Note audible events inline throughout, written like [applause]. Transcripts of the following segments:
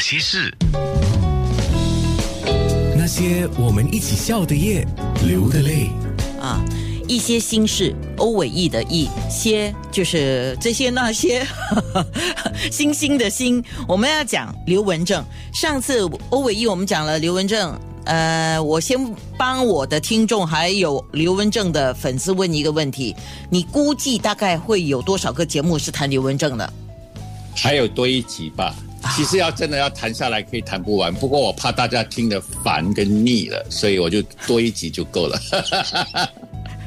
些事？那些我们一起笑的夜，流的泪。啊，一些心事，欧伟毅的义，些就是这些那些，[laughs] 星星的星。我们要讲刘文正。上次欧伟毅我们讲了刘文正，呃，我先帮我的听众还有刘文正的粉丝问一个问题：你估计大概会有多少个节目是谈刘文正的？还有多一集吧。其实要真的要谈下来，可以谈不完。不过我怕大家听得烦跟腻了，所以我就多一集就够了。[laughs]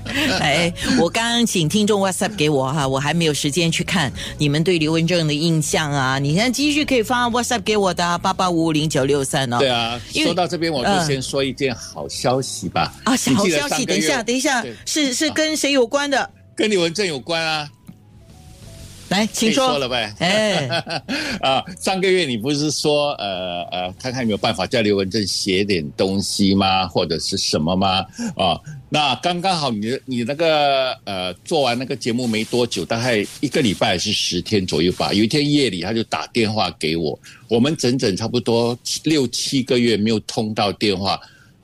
[laughs] 哎，我刚刚请听众 WhatsApp 给我哈，我还没有时间去看你们对刘文正的印象啊。你现在继续可以发 WhatsApp 给我的八八五五零九六三哦。对啊，说到这边我就先说一件好消息吧。啊，好消息！等一下，等一下，是是跟谁有关的？跟刘文正有关啊。来，请说了呗。哎，[laughs] 啊，上个月你不是说呃呃，看看有没有办法叫刘文正写点东西吗？或者是什么吗？啊，那刚刚好，你你那个呃，做完那个节目没多久，大概一个礼拜还是十天左右吧。有一天夜里，他就打电话给我，我们整整差不多六七个月没有通到电话。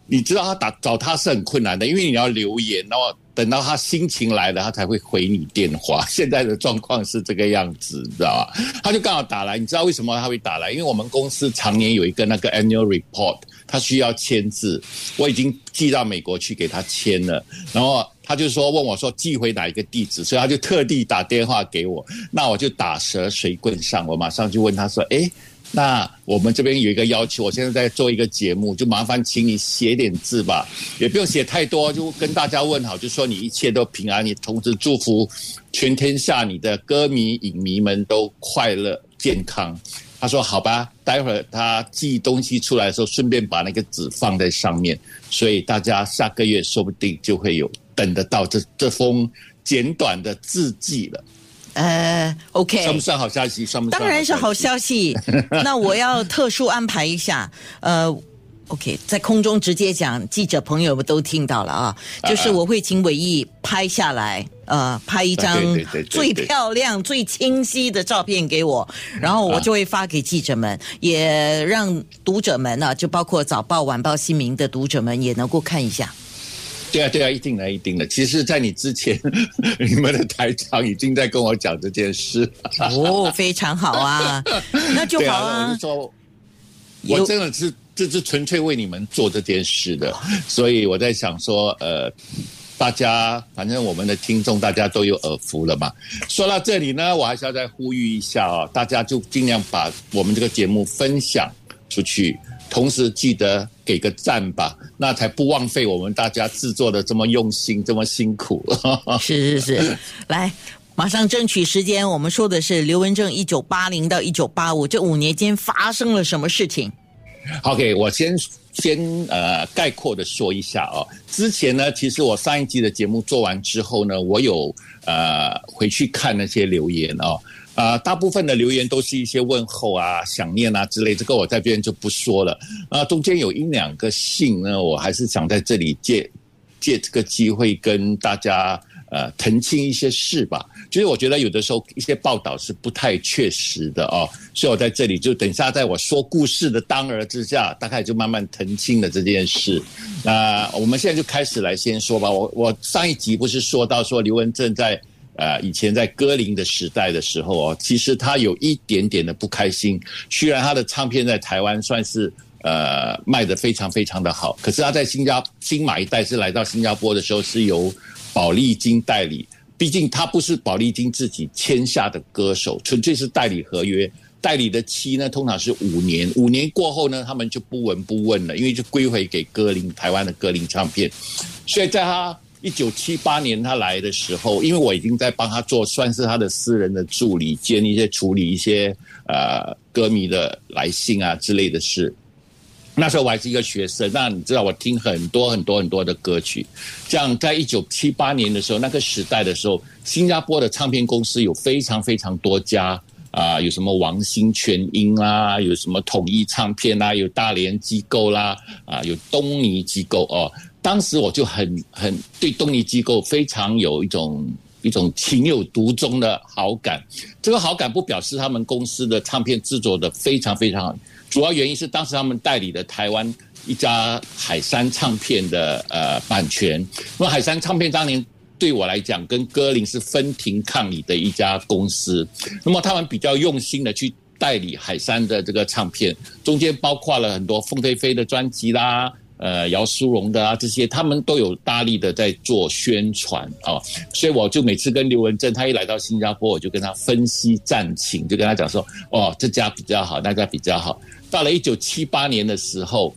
你知道他打找他是很困难的，因为你要留言，然后。等到他心情来了，他才会回你电话。[laughs] 现在的状况是这个样子，你知道吧？他就刚好打来，你知道为什么他会打来？因为我们公司常年有一个那个 annual report，他需要签字，我已经寄到美国去给他签了。然后他就说问我说寄回哪一个地址，所以他就特地打电话给我。那我就打蛇随棍上，我马上就问他说：“哎。”那我们这边有一个要求，我现在在做一个节目，就麻烦请你写点字吧，也不用写太多，就跟大家问好，就说你一切都平安，你同时祝福全天下你的歌迷影迷们都快乐健康。他说好吧，待会儿他寄东西出来的时候，顺便把那个纸放在上面，所以大家下个月说不定就会有等得到这这封简短的字迹了。呃，OK，算不算好消息？算不？当然是好消息。[laughs] 那我要特殊安排一下，呃，OK，在空中直接讲，记者朋友们都听到了啊。就是我会请伟毅拍下来，呃，拍一张最漂亮、最清晰的照片给我，然后我就会发给记者们，也让读者们呢，就包括早报、晚报、新民的读者们也能够看一下。对啊，对啊，一定的，一定的。其实，在你之前，[laughs] 你们的台长已经在跟我讲这件事。哦，非常好啊，[laughs] 那就好啊。我就说，我真的是这是纯粹为你们做这件事的，所以我在想说，呃，大家反正我们的听众大家都有耳福了嘛。说到这里呢，我还是要再呼吁一下啊，大家就尽量把我们这个节目分享出去。同时记得给个赞吧，那才不枉费我们大家制作的这么用心、这么辛苦。[laughs] 是是是，来，马上争取时间。我们说的是刘文正一九八零到一九八五这五年间发生了什么事情？OK，我先先呃概括的说一下哦。之前呢，其实我上一季的节目做完之后呢，我有呃回去看那些留言哦。啊，大部分的留言都是一些问候啊、想念啊之类，这个我在这边就不说了。啊，中间有一两个信呢，我还是想在这里借借这个机会跟大家呃澄清一些事吧。就是我觉得有的时候一些报道是不太确实的哦，所以我在这里就等一下在我说故事的当儿之下，大概就慢慢澄清了这件事。那我们现在就开始来先说吧。我我上一集不是说到说刘文正在。呃，以前在歌林的时代的时候哦，其实他有一点点的不开心。虽然他的唱片在台湾算是呃卖的非常非常的好，可是他在新加新马一代是来到新加坡的时候是由宝丽金代理，毕竟他不是宝丽金自己签下的歌手，纯粹是代理合约。代理的期呢通常是五年，五年过后呢他们就不闻不问了，因为就归回给歌林台湾的歌林唱片。所以在他。一九七八年他来的时候，因为我已经在帮他做，算是他的私人的助理，兼一些处理一些呃歌迷的来信啊之类的事。那时候我还是一个学生，那你知道我听很多很多很多的歌曲。这样在一九七八年的时候，那个时代的时候，新加坡的唱片公司有非常非常多家啊，有什么王星全音啦，有什么统一唱片啦，有大连机构啦，啊，有东尼机构哦。当时我就很很对动力机构非常有一种一种情有独钟的好感。这个好感不表示他们公司的唱片制作的非常非常好，主要原因是当时他们代理的台湾一家海山唱片的呃版权。那么海山唱片当年对我来讲跟歌林是分庭抗礼的一家公司，那么他们比较用心的去。代理海山的这个唱片，中间包括了很多凤飞飞的专辑啦，呃，姚苏荣的啊，这些他们都有大力的在做宣传啊，所以我就每次跟刘文正他一来到新加坡，我就跟他分析战情，就跟他讲说，哦，这家比较好，那家比较好。到了一九七八年的时候，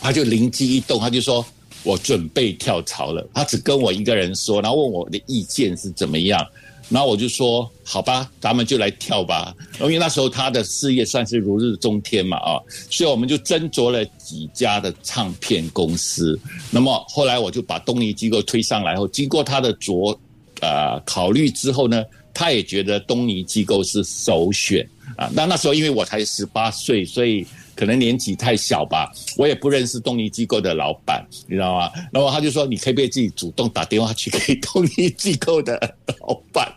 他就灵机一动，他就说我准备跳槽了。他只跟我一个人说，然后问我的意见是怎么样。然后我就说好吧，咱们就来跳吧。因为那时候他的事业算是如日中天嘛，啊，所以我们就斟酌了几家的唱片公司。那么后来我就把东尼机构推上来后，经过他的酌呃考虑之后呢，他也觉得东尼机构是首选啊。那那时候因为我才十八岁，所以可能年纪太小吧，我也不认识东尼机构的老板，你知道吗？然后他就说，你可不可以自己主动打电话去给东尼机构的老板？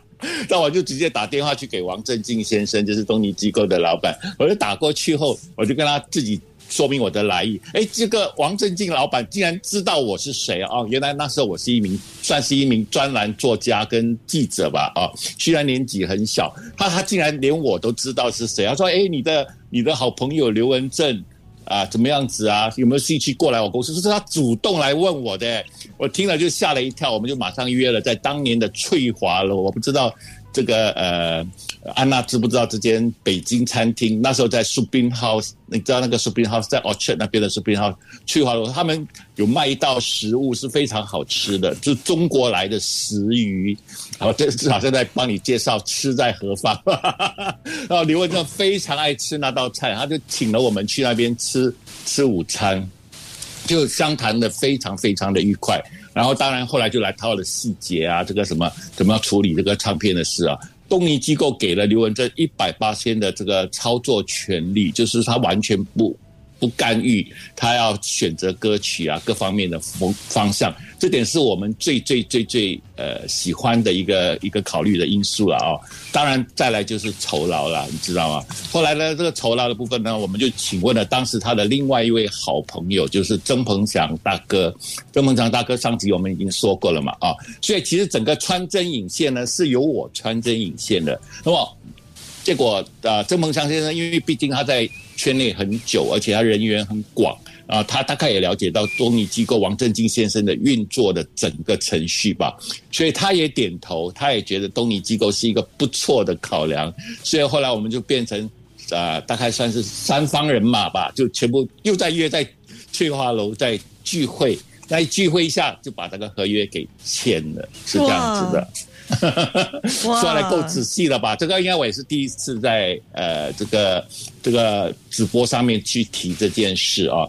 那我就直接打电话去给王正敬先生，就是东尼机构的老板。我就打过去后，我就跟他自己说明我的来意。哎，这个王正敬老板竟然知道我是谁啊！原来那时候我是一名，算是一名专栏作家跟记者吧。啊，虽然年纪很小，他他竟然连我都知道是谁。他说：“哎，你的你的好朋友刘文正。”啊，怎么样子啊？有没有兴趣过来我公司？是他主动来问我的，我听了就吓了一跳。我们就马上约了，在当年的翠华楼，我不知道这个呃。安娜知不知道这间北京餐厅？那时候在 Subin House，你知道那个 Subin House 在 Orchard 那边的 Subin House，翠华楼他们有卖一道食物是非常好吃的，就是中国来的食鱼。好，这至少现在帮你介绍吃在何方。[laughs] 然后刘文正非常爱吃那道菜，他就请了我们去那边吃吃午餐，就相谈的非常非常的愉快。然后当然后来就来套了细节啊，这个什么怎么样处理这个唱片的事啊。东尼机构给了刘文正一百八千的这个操作权利，就是他完全不。不干预，他要选择歌曲啊，各方面的方方向，这点是我们最最最最呃喜欢的一个一个考虑的因素了啊。当然，再来就是酬劳了，你知道吗？后来呢，这个酬劳的部分呢，我们就请问了当时他的另外一位好朋友，就是曾鹏翔大哥。曾鹏翔大哥上集我们已经说过了嘛啊，所以其实整个穿针引线呢是由我穿针引线的。那么结果啊，曾鹏翔先生，因为毕竟他在。圈内很久，而且他人缘很广啊，他大概也了解到东尼机构王正金先生的运作的整个程序吧，所以他也点头，他也觉得东尼机构是一个不错的考量，所以后来我们就变成啊，大概算是三方人马吧，就全部又在约在翠花楼在聚会，在聚会一下就把这个合约给签了，是这样子的。[laughs] 说来够仔细了吧？这个应该我也是第一次在呃这个这个直播上面去提这件事啊。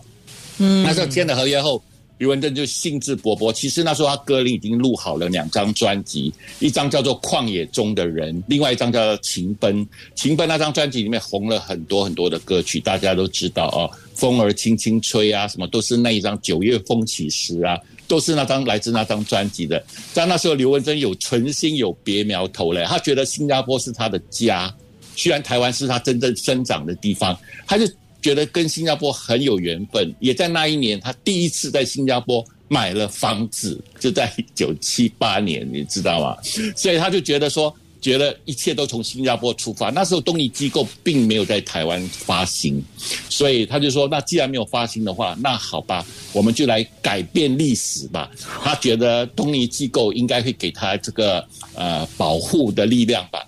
嗯，那时候签了合约后，余文正就兴致勃勃。其实那时候他歌里已经录好了两张专辑，一张叫做《旷野中的人》，另外一张叫做《情奔》。《情奔》那张专辑里面红了很多很多的歌曲，大家都知道啊，《风儿轻轻吹》啊，什么都是那一张《九月风起时》啊。都是那张来自那张专辑的，在那时候，刘文正有存心有别苗头嘞，他觉得新加坡是他的家，虽然台湾是他真正生长的地方，他就觉得跟新加坡很有缘分。也在那一年，他第一次在新加坡买了房子，就在一九七八年，你知道吗？所以他就觉得说。觉得一切都从新加坡出发，那时候东尼机构并没有在台湾发行，所以他就说：“那既然没有发行的话，那好吧，我们就来改变历史吧。”他觉得东尼机构应该会给他这个呃保护的力量吧。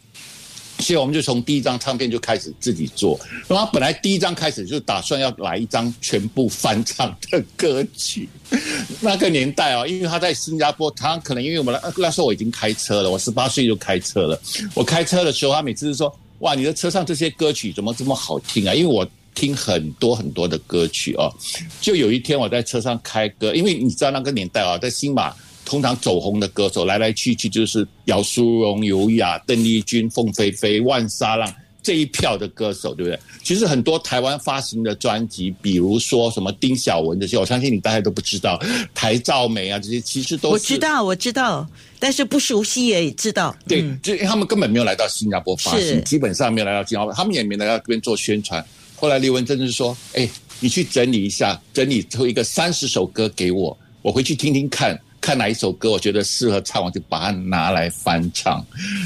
所以我们就从第一张唱片就开始自己做。那么本来第一张开始就打算要来一张全部翻唱的歌曲。[laughs] 那个年代啊，因为他在新加坡，他可能因为我们那那时候我已经开车了，我十八岁就开车了。我开车的时候，他每次都说：“哇，你的车上这些歌曲怎么这么好听啊？”因为我听很多很多的歌曲哦。就有一天我在车上开歌，因为你知道那个年代啊，在新马。通常走红的歌手来来去去就是姚苏荣、尤雅、邓丽君、凤飞飞、万沙浪这一票的歌手，对不对？其实很多台湾发行的专辑，比如说什么丁晓文这些，我相信你大家都不知道，台照美啊这些，其实都是我知道，我知道，但是不熟悉也知道。对，嗯就因为他们根本没有来到新加坡发行，基本上没有来到新加坡，他们也没来到这边做宣传。后来刘文正就说：“哎，你去整理一下，整理出一个三十首歌给我，我回去听听看，看哪一首歌我觉得适合唱，我就把它拿来翻唱。”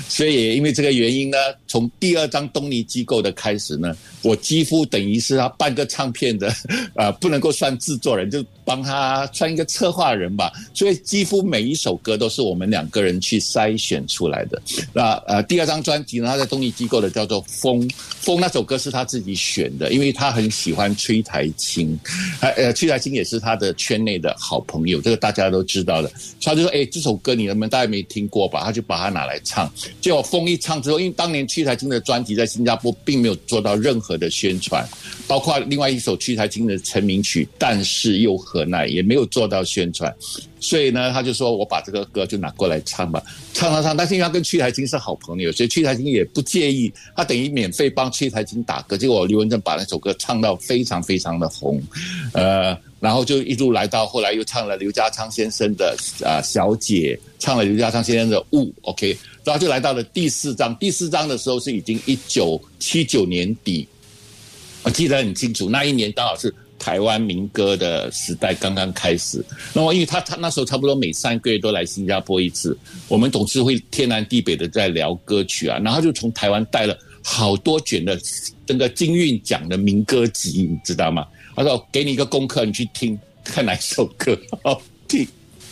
所以也因为这个原因呢，从第二张东尼机构的开始呢，我几乎等于是他半个唱片的，呃，[laughs] 不能够算制作人，就帮他算一个策划人吧。所以几乎每一首歌都是我们两个人去筛选出来的。那呃，第二张专辑呢，他在东尼机构的叫做《风》，《风》那首歌是他自己选的，因为他很喜欢崔台青，呃呃，崔台青也是他的圈内的好朋友，这个大家都知道的。他就说：“哎，这首歌你们大概没听过吧？”他就把它拿来唱。结果《风》一唱之后，因为当年崔台青的专辑在新加坡并没有做到任何的宣传，包括另外一首崔台青的成名曲《但是又何奈》也没有做到宣传。所以呢，他就说我把这个歌就拿过来唱吧，唱唱唱。但是因为他跟屈台金是好朋友，所以屈台金也不介意，他等于免费帮屈台金打歌。结果刘文正把那首歌唱到非常非常的红，呃，然后就一路来到后来又唱了刘家昌先生的啊、小姐，唱了刘家昌先生的雾，OK，然后就来到了第四章。第四章的时候是已经一九七九年底，我记得很清楚，那一年刚好是台湾民歌的时代刚刚开始。那么，因为他他那时候差不多每三个月都来新加坡一次，我们总是会天南地北的在聊歌曲啊，然后就从台湾带了好多卷的这个金韵奖的民歌集，你知道吗？他说给你一个功课，你去听 [laughs] 看哪首歌好 [laughs] 听。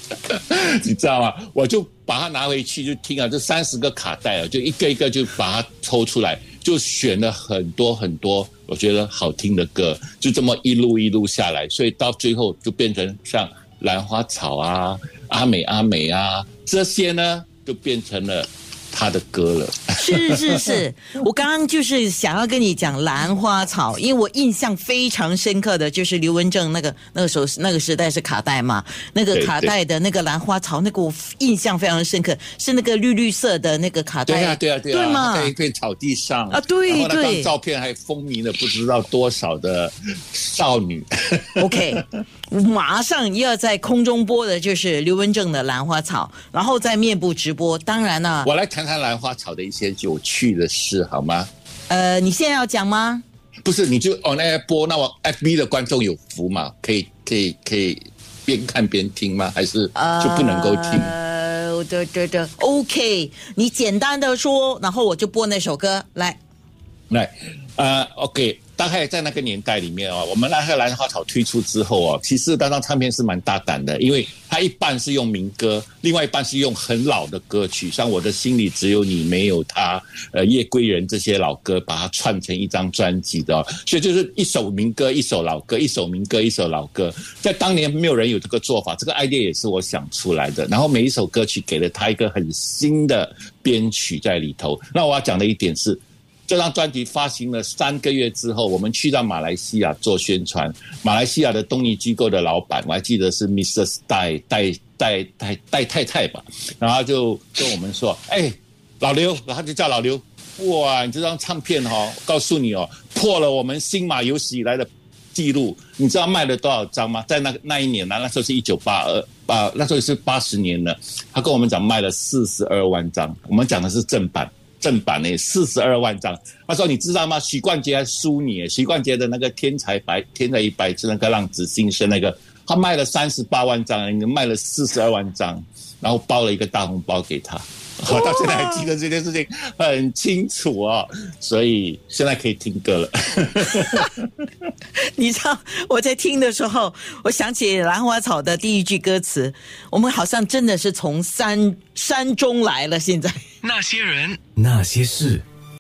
[laughs] 你知道吗？我就把它拿回去就听啊，这三十个卡带啊，就一个一个就把它抽出来，就选了很多很多我觉得好听的歌，就这么一路一路下来，所以到最后就变成像兰花草啊、阿美阿美啊这些呢，就变成了他的歌了。是是是，[laughs] 我刚刚就是想要跟你讲兰花草，因为我印象非常深刻的就是刘文正那个那个时候那个时代是卡带嘛，那个卡带的那个兰花草，那个我印象非常深刻，是那个绿绿色的那个卡带，对啊，对啊，对啊，对吗在一片草地上啊对对照片还风靡了不知道多少的少女。[laughs] OK，马上要在空中播的就是刘文正的兰花草，然后在面部直播。当然了，我来谈谈兰花草的一些有趣的事好吗？呃，你现在要讲吗？不是，你就哦那播，那我 FB 的观众有福嘛？可以可以可以边看边听吗？还是就不能够听？呃，对对对，OK，你简单的说，然后我就播那首歌来。来，呃，OK，大概在那个年代里面哦，我们那个兰花草推出之后哦，其实那张唱片是蛮大胆的，因为它一半是用民歌，另外一半是用很老的歌曲，像我的心里只有你没有他，呃，夜归人这些老歌，把它串成一张专辑的、哦，所以就是一首民歌，一首老歌，一首民歌，一首老歌，在当年没有人有这个做法，这个 idea 也是我想出来的，然后每一首歌曲给了他一个很新的编曲在里头。那我要讲的一点是。这张专辑发行了三个月之后，我们去到马来西亚做宣传。马来西亚的东尼机构的老板，我还记得是 Mr. 戴戴戴戴戴太太吧，然后就跟我们说：“哎，老刘，然后就叫老刘，哇，你这张唱片哈、哦，告诉你哦，破了我们新马有史以来的记录。你知道卖了多少张吗？在那个那一年呢、那时候是一九八二八，那时候是八十年了。他跟我们讲卖了四十二万张，我们讲的是正版。”正版呢，四十二万张。他说：“你知道吗？许冠杰还输你。许冠杰的那个天才白天才一白是那个浪子心声那个，他卖了三十八万张，你卖了四十二万张，然后包了一个大红包给他。[laughs] 我到现在还记得这件事情很清楚哦，所以现在可以听歌了。[laughs] 你知道我在听的时候，我想起兰花草的第一句歌词，我们好像真的是从山山中来了。现在那些人，那些事。